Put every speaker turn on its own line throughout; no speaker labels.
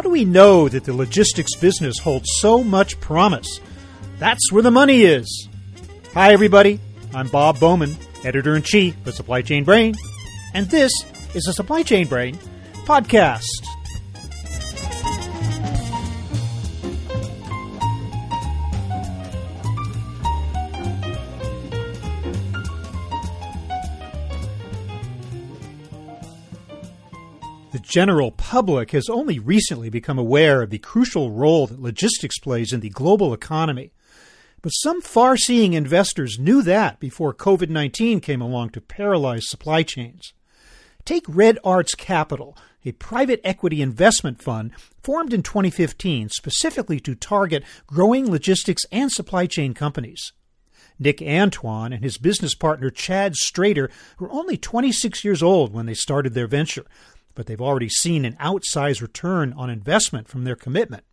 How do we know that the logistics business holds so much promise? That's where the money is. Hi, everybody. I'm Bob Bowman, editor in chief of Supply Chain Brain, and this is a Supply Chain Brain podcast. The general public has only recently become aware of the crucial role that logistics plays in the global economy. But some far seeing investors knew that before COVID 19 came along to paralyze supply chains. Take Red Arts Capital, a private equity investment fund formed in 2015 specifically to target growing logistics and supply chain companies. Nick Antoine and his business partner Chad Strader were only 26 years old when they started their venture, but they've already seen an outsized return on investment from their commitment.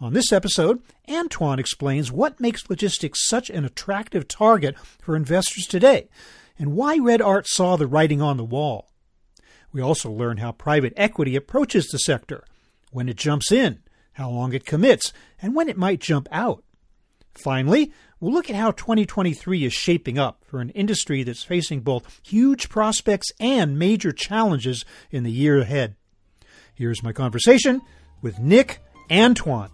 On this episode, Antoine explains what makes logistics such an attractive target for investors today and why Red Art saw the writing on the wall. We also learn how private equity approaches the sector, when it jumps in, how long it commits, and when it might jump out. Finally, we'll look at how 2023 is shaping up for an industry that's facing both huge prospects and major challenges in the year ahead. Here's my conversation with Nick Antoine.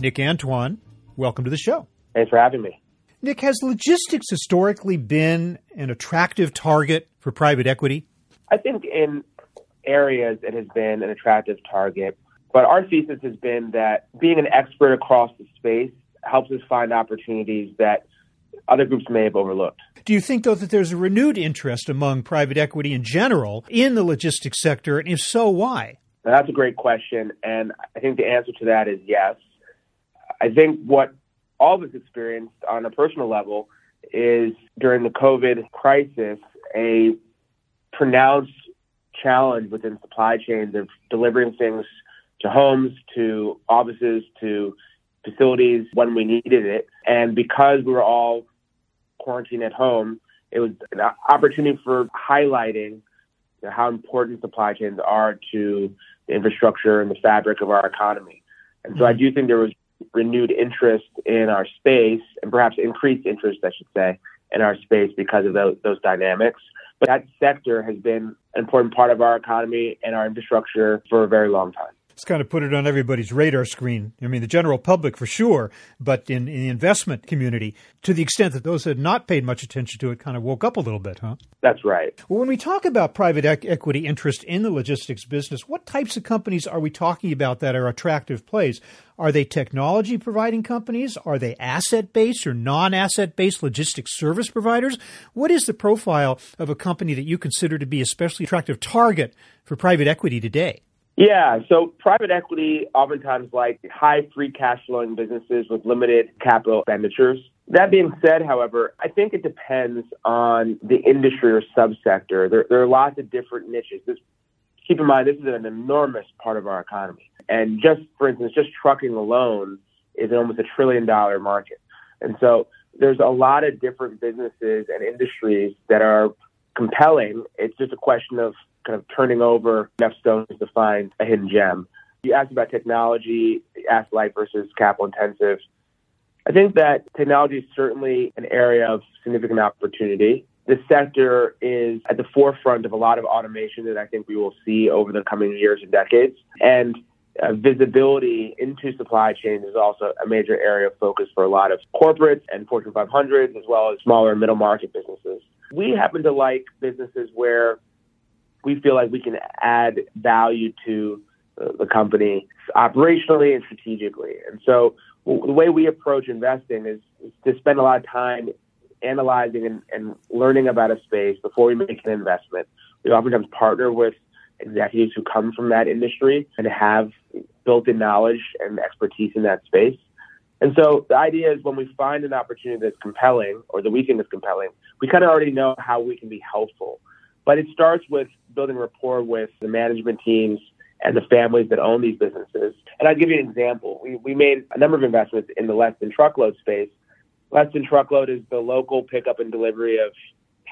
Nick Antoine, welcome to the show.
Thanks for having me.
Nick, has logistics historically been an attractive target for private equity?
I think in areas it has been an attractive target, but our thesis has been that being an expert across the space helps us find opportunities that other groups may have overlooked.
Do you think, though, that there's a renewed interest among private equity in general in the logistics sector? And if so, why?
Now, that's a great question. And I think the answer to that is yes. I think what all of us experienced on a personal level is during the COVID crisis, a pronounced challenge within supply chains of delivering things to homes, to offices, to facilities when we needed it. And because we were all quarantined at home, it was an opportunity for highlighting how important supply chains are to the infrastructure and the fabric of our economy. And so I mm-hmm. do think there was renewed interest in our space and perhaps increased interest, I should say, in our space because of those, those dynamics. But that sector has been an important part of our economy and our infrastructure for a very long time
it's kind of put it on everybody's radar screen. I mean, the general public for sure, but in, in, the investment community, to the extent that those that had not paid much attention to it kind of woke up a little bit, huh?
That's right.
Well, when we talk about private equity interest in the logistics business, what types of companies are we talking about that are attractive plays? Are they technology providing companies? Are they asset based or non asset based logistics service providers? What is the profile of a company that you consider to be especially attractive target for private equity today?
Yeah, so private equity oftentimes like high free cash flowing businesses with limited capital expenditures. That being said, however, I think it depends on the industry or subsector. There, there are lots of different niches. This, keep in mind, this is an enormous part of our economy. And just, for instance, just trucking alone is almost a trillion dollar market. And so there's a lot of different businesses and industries that are compelling. It's just a question of kind of turning over enough stones to find a hidden gem. You asked about technology, asset light versus capital intensive. I think that technology is certainly an area of significant opportunity. This sector is at the forefront of a lot of automation that I think we will see over the coming years and decades. And uh, visibility into supply chains is also a major area of focus for a lot of corporates and Fortune 500s, as well as smaller and middle market businesses. We happen to like businesses where we feel like we can add value to uh, the company operationally and strategically. And so the way we approach investing is, is to spend a lot of time analyzing and, and, learning about a space before we make an investment. We oftentimes partner with executives who come from that industry and have built-in knowledge and expertise in that space. And so the idea is when we find an opportunity that's compelling or that we think is compelling, we kind of already know how we can be helpful. But it starts with building rapport with the management teams and the families that own these businesses. And I'll give you an example. We, we made a number of investments in the less than truckload space. Less than truckload is the local pickup and delivery of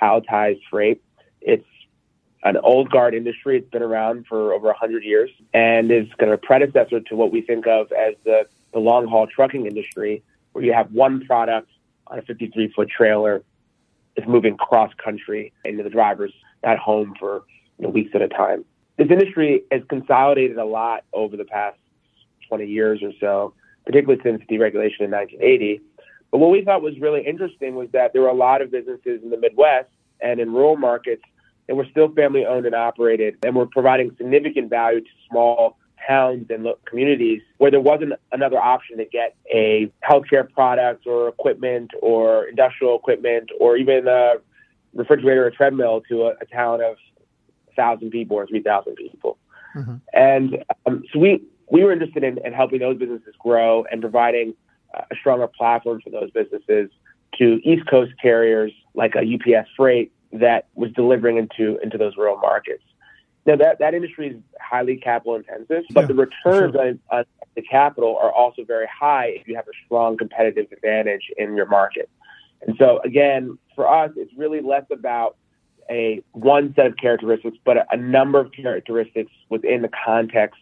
palletized freight. It's an old guard industry. It's been around for over 100 years and is kind of a predecessor to what we think of as the, the long haul trucking industry, where you have one product on a 53 foot trailer is moving cross country into the driver's at home for you know, weeks at a time. This industry has consolidated a lot over the past 20 years or so, particularly since deregulation in 1980. But what we thought was really interesting was that there were a lot of businesses in the Midwest and in rural markets that were still family owned and operated and were providing significant value to small towns and communities where there wasn't another option to get a healthcare product or equipment or industrial equipment or even a refrigerator or treadmill to a, a town of 1,000 people or 3,000 people. Mm-hmm. And um, so we, we were interested in, in, helping those businesses grow and providing uh, a stronger platform for those businesses to East Coast carriers like a UPS Freight that was delivering into into those rural markets. Now that that industry is highly capital intensive, but yeah, the returns sure. on, on the capital are also very high if you have a strong competitive advantage in your market. And so again, for us, it's really less about a one set of characteristics, but a, a number of characteristics within the context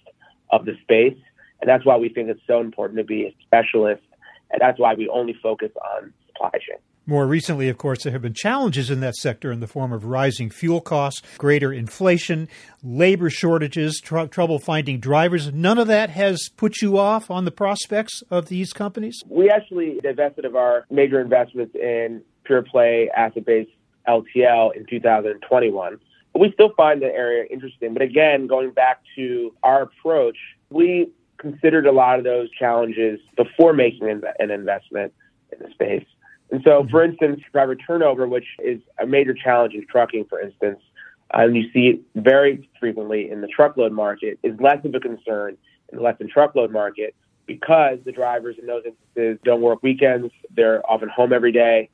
of the space. And that's why we think it's so important to be a specialist. And that's why we only focus on supply chain.
More recently, of course, there have been challenges in that sector in the form of rising fuel costs, greater inflation, labor shortages, tr- trouble finding drivers. None of that has put you off on the prospects of these companies?
We actually divested of our major investments in pure play asset based LTL in 2021. But we still find the area interesting. But again, going back to our approach, we considered a lot of those challenges before making an investment in the space. And so, for instance, driver turnover, which is a major challenge in trucking, for instance, uh, and you see it very frequently in the truckload market, is less of a concern in the less than truckload market because the drivers in those instances don't work weekends. They're often home every day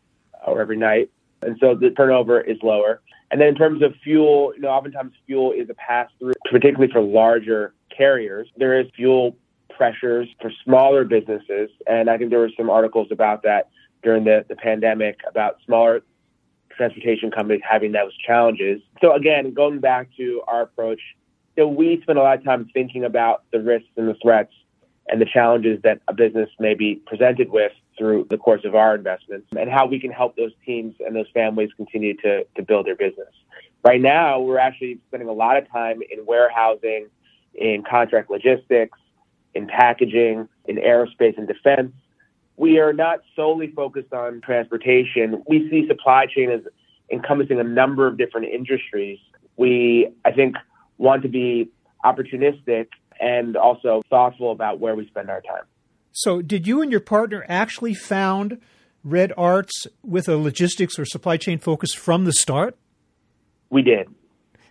or every night. And so the turnover is lower. And then in terms of fuel, you know, oftentimes fuel is a pass through, particularly for larger carriers. There is fuel pressures for smaller businesses. And I think there were some articles about that during the, the pandemic about smaller transportation companies having those challenges. So again, going back to our approach, you know, we spend a lot of time thinking about the risks and the threats and the challenges that a business may be presented with through the course of our investments and how we can help those teams and those families continue to, to build their business. Right now, we're actually spending a lot of time in warehousing, in contract logistics, in packaging, in aerospace and defense, we are not solely focused on transportation. We see supply chain as encompassing a number of different industries. We, I think, want to be opportunistic and also thoughtful about where we spend our time.
So, did you and your partner actually found Red Arts with a logistics or supply chain focus from the start?
We did.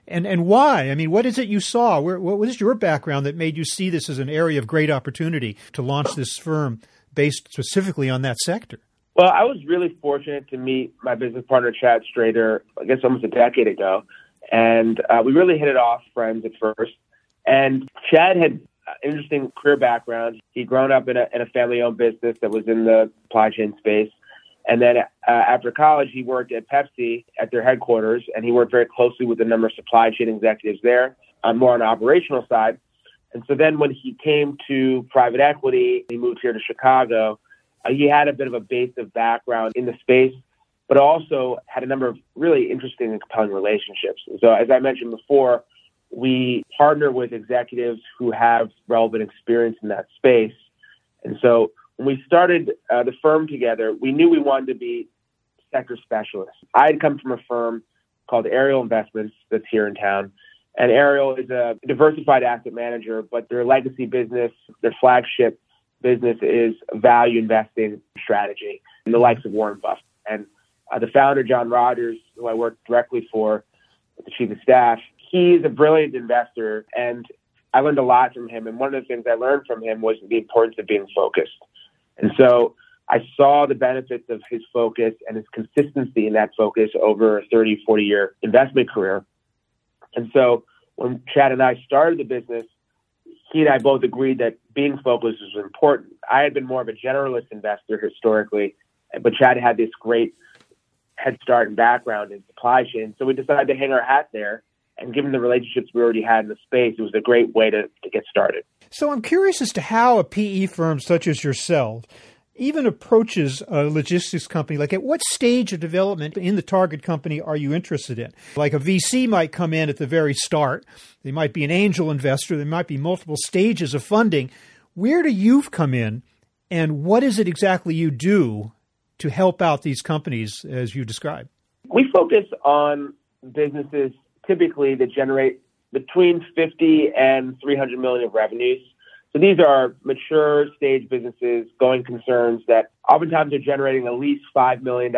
And and why? I mean, what is it you saw? Where, what was your background that made you see this as an area of great opportunity to launch this firm based specifically on that sector?
Well, I was really fortunate to meet my business partner, Chad Strader, I guess almost a decade ago. And uh, we really hit it off friends at first. And Chad had interesting career background. He'd grown up in a, in a family owned business that was in the supply chain space. And then uh, after college, he worked at Pepsi at their headquarters, and he worked very closely with a number of supply chain executives there, uh, more on the operational side. And so then when he came to private equity, he moved here to Chicago. Uh, he had a bit of a base of background in the space, but also had a number of really interesting and compelling relationships. And so, as I mentioned before, we partner with executives who have relevant experience in that space. And so, when we started uh, the firm together, we knew we wanted to be sector specialists. I had come from a firm called Ariel Investments that's here in town and Ariel is a diversified asset manager, but their legacy business, their flagship business is value investing strategy, and the likes of Warren Buffett. And uh, the founder, John Rogers, who I work directly for, the chief of staff, he's a brilliant investor, and I learned a lot from him. And one of the things I learned from him was the importance of being focused. And so I saw the benefits of his focus and his consistency in that focus over a 30, 40 year investment career. And so when Chad and I started the business, he and I both agreed that being focused was important. I had been more of a generalist investor historically, but Chad had this great head start and background in supply chain. So we decided to hang our hat there. And given the relationships we already had in the space, it was a great way to, to get started.
So I'm curious as to how a PE firm such as yourself even approaches a logistics company, like at what stage of development in the target company are you interested in? Like a VC might come in at the very start, they might be an angel investor, there might be multiple stages of funding. Where do you come in, and what is it exactly you do to help out these companies as you describe?
We focus on businesses typically that generate between 50 and 300 million of revenues so these are mature stage businesses, going concerns that oftentimes are generating at least $5 million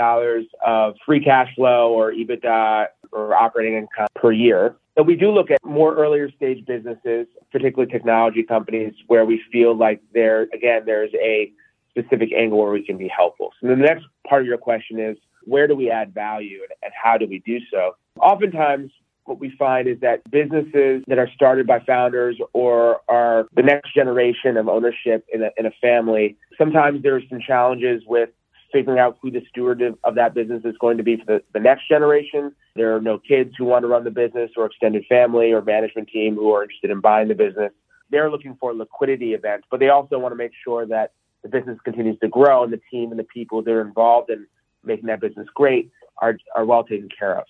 of free cash flow or EBITDA or operating income per year. But we do look at more earlier stage businesses, particularly technology companies, where we feel like there, again, there's a specific angle where we can be helpful. So the next part of your question is, where do we add value and, and how do we do so? Oftentimes, what we find is that businesses that are started by founders or are the next generation of ownership in a, in a family, sometimes there's some challenges with figuring out who the steward of that business is going to be for the, the next generation. There are no kids who want to run the business or extended family or management team who are interested in buying the business. They're looking for liquidity events, but they also want to make sure that the business continues to grow and the team and the people that are involved in making that business great are, are well taken care of.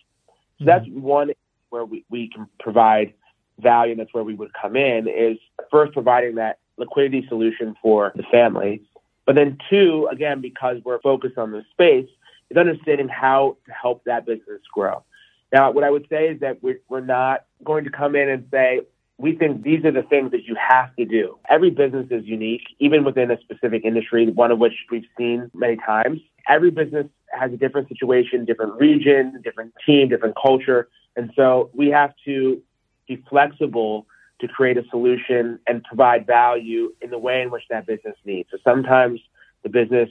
So mm-hmm. that's one where we, we can provide value, and that's where we would come in, is first providing that liquidity solution for the family. But then, two, again, because we're focused on the space, is understanding how to help that business grow. Now, what I would say is that we're, we're not going to come in and say, we think these are the things that you have to do. Every business is unique, even within a specific industry, one of which we've seen many times. Every business has a different situation, different region, different team, different culture. And so we have to be flexible to create a solution and provide value in the way in which that business needs. So sometimes the business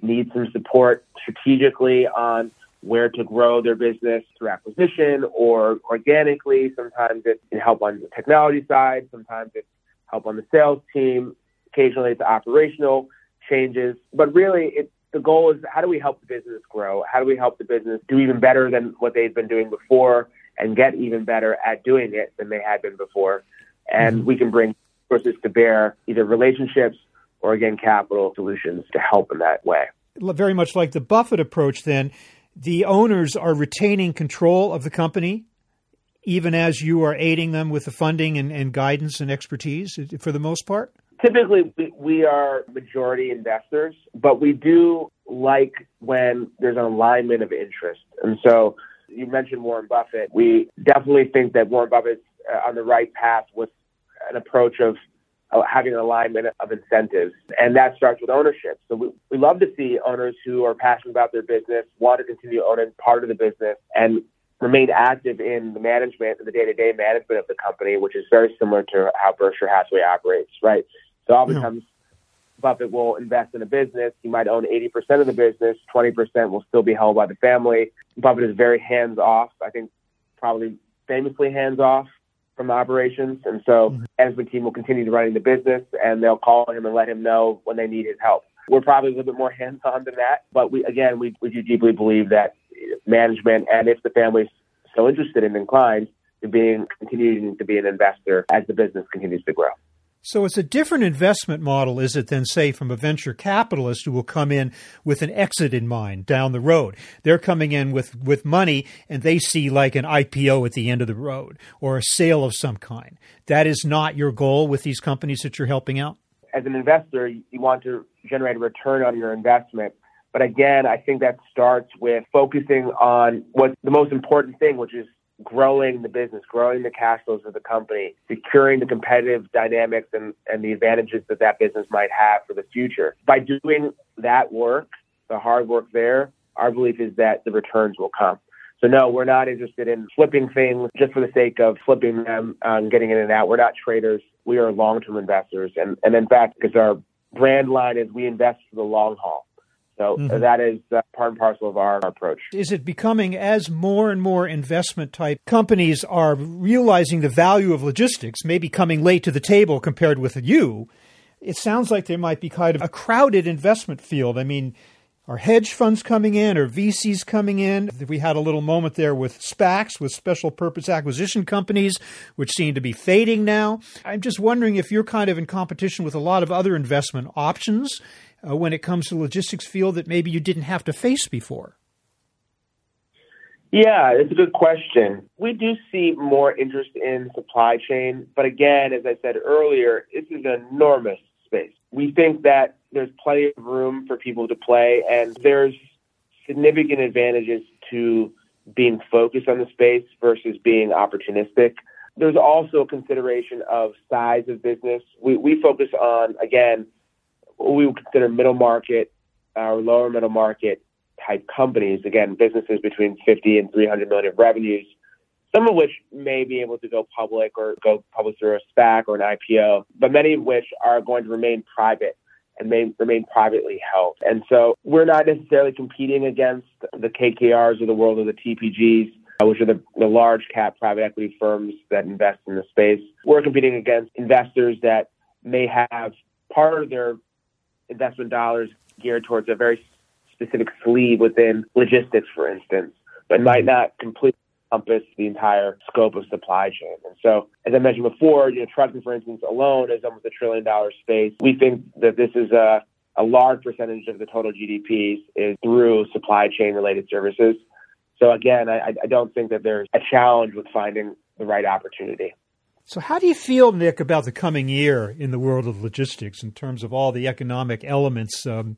needs some support strategically on where to grow their business through acquisition or organically. Sometimes it's help on the technology side. Sometimes it's help on the sales team. Occasionally it's operational changes. But really, it's the goal is how do we help the business grow? How do we help the business do even better than what they've been doing before? And get even better at doing it than they had been before. And mm-hmm. we can bring resources to bear, either relationships or again, capital solutions to help in that way.
Very much like the Buffett approach, then, the owners are retaining control of the company, even as you are aiding them with the funding and, and guidance and expertise for the most part?
Typically, we are majority investors, but we do like when there's an alignment of interest. And so you mentioned Warren Buffett. We definitely think that Warren Buffett's uh, on the right path with an approach of uh, having an alignment of incentives. And that starts with ownership. So we, we love to see owners who are passionate about their business, want to continue owning part of the business, and remain active in the management and the day-to-day management of the company, which is very similar to how Berkshire Hathaway operates, right? So oftentimes Buffett will invest in a business. He might own 80% of the business. 20% will still be held by the family. Buffett is very hands off. I think probably famously hands off from the operations. And so mm-hmm. management team will continue to running the business and they'll call him and let him know when they need his help. We're probably a little bit more hands on than that. But we, again, we, we do deeply believe that management and if the family's so interested and inclined to being continuing to be an investor as the business continues to grow.
So it's a different investment model, is it, than, say, from a venture capitalist who will come in with an exit in mind down the road. They're coming in with, with money and they see like an IPO at the end of the road or a sale of some kind. That is not your goal with these companies that you're helping out?
As an investor, you want to generate a return on your investment. But again, I think that starts with focusing on what's the most important thing, which is growing the business, growing the cash flows of the company, securing the competitive dynamics and, and the advantages that that business might have for the future. By doing that work, the hard work there, our belief is that the returns will come. So no, we're not interested in flipping things just for the sake of flipping them and getting in and out. We're not traders. We are long-term investors. And, and in fact, because our brand line is we invest for the long haul. So mm-hmm. that is uh, part and parcel of our approach.
Is it becoming as more and more investment type companies are realizing the value of logistics, maybe coming late to the table compared with you? It sounds like there might be kind of a crowded investment field. I mean, are hedge funds coming in or VCs coming in? We had a little moment there with SPACs, with special purpose acquisition companies, which seem to be fading now. I'm just wondering if you're kind of in competition with a lot of other investment options uh, when it comes to logistics field that maybe you didn't have to face before.
Yeah, it's a good question. We do see more interest in supply chain, but again, as I said earlier, this is an enormous space. We think that there's plenty of room for people to play, and there's significant advantages to being focused on the space versus being opportunistic. There's also a consideration of size of business. We, we focus on, again, what we would consider middle market or lower middle market type companies. Again, businesses between 50 and 300 million of revenues some of which may be able to go public or go public through a SPAC or an IPO, but many of which are going to remain private and may remain privately held. And so we're not necessarily competing against the KKRs of the world or the TPGs, uh, which are the, the large cap private equity firms that invest in the space. We're competing against investors that may have part of their investment dollars geared towards a very specific sleeve within logistics, for instance, but might mm-hmm. not completely encompass the entire scope of supply chain. And so, as I mentioned before, you know, trucking, for instance, alone is almost a trillion dollar space. We think that this is a, a large percentage of the total GDPs is through supply chain related services. So again, I, I don't think that there's a challenge with finding the right opportunity.
So, how do you feel, Nick, about the coming year in the world of logistics in terms of all the economic elements? Um,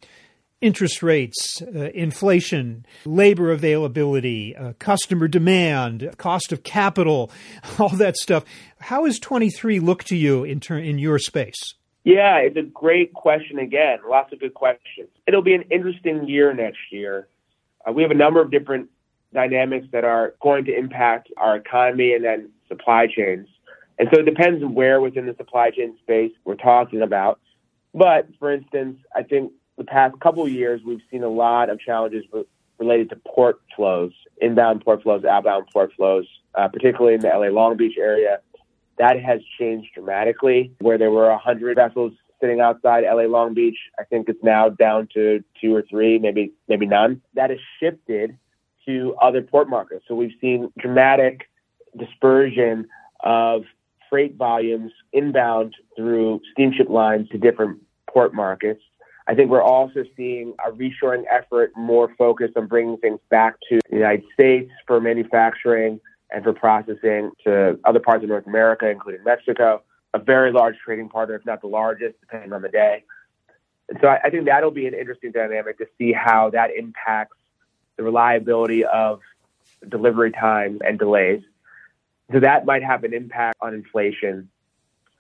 interest rates, uh, inflation, labor availability, uh, customer demand, cost of capital, all that stuff. How does 23 look to you in, ter- in your space?
Yeah, it's a great question again. Lots of good questions. It'll be an interesting year next year. Uh, we have a number of different dynamics that are going to impact our economy and then supply chains. And so it depends where within the supply chain space we're talking about. But for instance, I think the past couple of years, we've seen a lot of challenges related to port flows, inbound port flows, outbound port flows, uh, particularly in the LA Long Beach area. That has changed dramatically. Where there were 100 vessels sitting outside LA Long Beach, I think it's now down to two or three, maybe maybe none. That has shifted to other port markets. So we've seen dramatic dispersion of freight volumes inbound through steamship lines to different port markets. I think we're also seeing a reshoring effort more focused on bringing things back to the United States for manufacturing and for processing to other parts of North America, including Mexico, a very large trading partner, if not the largest, depending on the day. And so I, I think that'll be an interesting dynamic to see how that impacts the reliability of delivery time and delays. So that might have an impact on inflation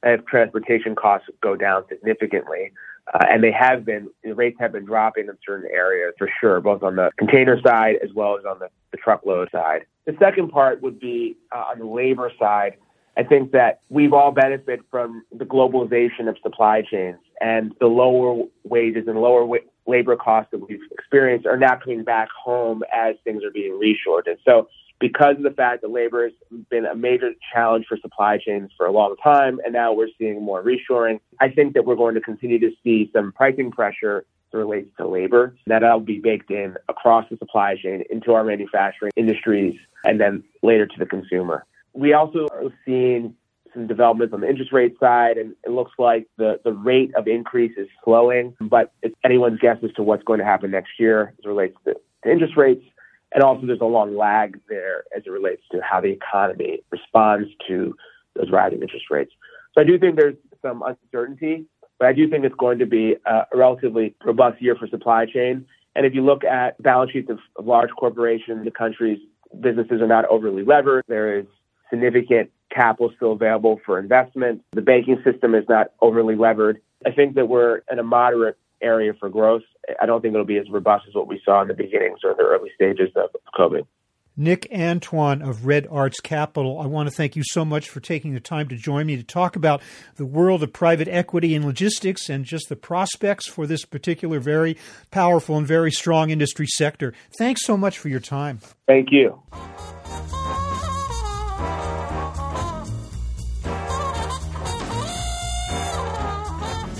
if transportation costs go down significantly. Uh, and they have been, the rates have been dropping in certain areas for sure, both on the container side as well as on the, the truckload side. The second part would be uh, on the labor side. I think that we've all benefited from the globalization of supply chains and the lower wages and lower labor costs that we've experienced are now coming back home as things are being reshored. And so because of the fact that labor has been a major challenge for supply chains for a long time, and now we're seeing more reshoring. I think that we're going to continue to see some pricing pressure that relates to labor. That'll be baked in across the supply chain into our manufacturing industries and then later to the consumer. We also are seeing some developments on the interest rate side, and it looks like the, the rate of increase is slowing, but it's anyone's guess as to what's going to happen next year as it relates to, to interest rates. And also, there's a long lag there as it relates to how the economy responds to those rising interest rates. So I do think there's some uncertainty, but I do think it's going to be a relatively robust year for supply chain. And if you look at balance sheets of, of large corporations, the country's businesses are not overly levered. There is significant capital still available for investment. The banking system is not overly levered. I think that we're in a moderate area for growth. I don't think it'll be as robust as what we saw in the beginnings or the early stages of COVID.
Nick Antoine of Red Arts Capital. I want to thank you so much for taking the time to join me to talk about the world of private equity and logistics and just the prospects for this particular very powerful and very strong industry sector. Thanks so much for your time.
Thank you.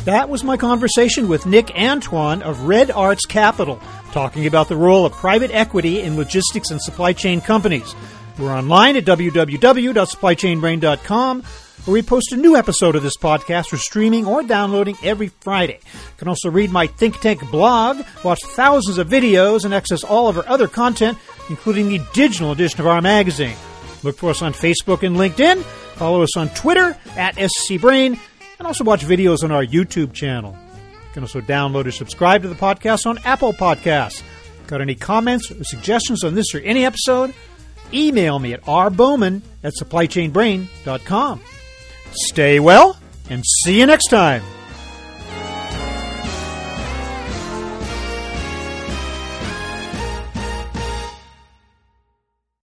That was my conversation with Nick Antoine of Red Arts Capital, talking about the role of private equity in logistics and supply chain companies. We're online at www.supplychainbrain.com, where we post a new episode of this podcast for streaming or downloading every Friday. You can also read my Think Tank blog, watch thousands of videos, and access all of our other content, including the digital edition of our magazine. Look for us on Facebook and LinkedIn. Follow us on Twitter at SCBrain and also watch videos on our YouTube channel. You can also download or subscribe to the podcast on Apple Podcasts. Got any comments or suggestions on this or any episode? Email me at rbowman at supplychainbrain.com. Stay well and see you next time.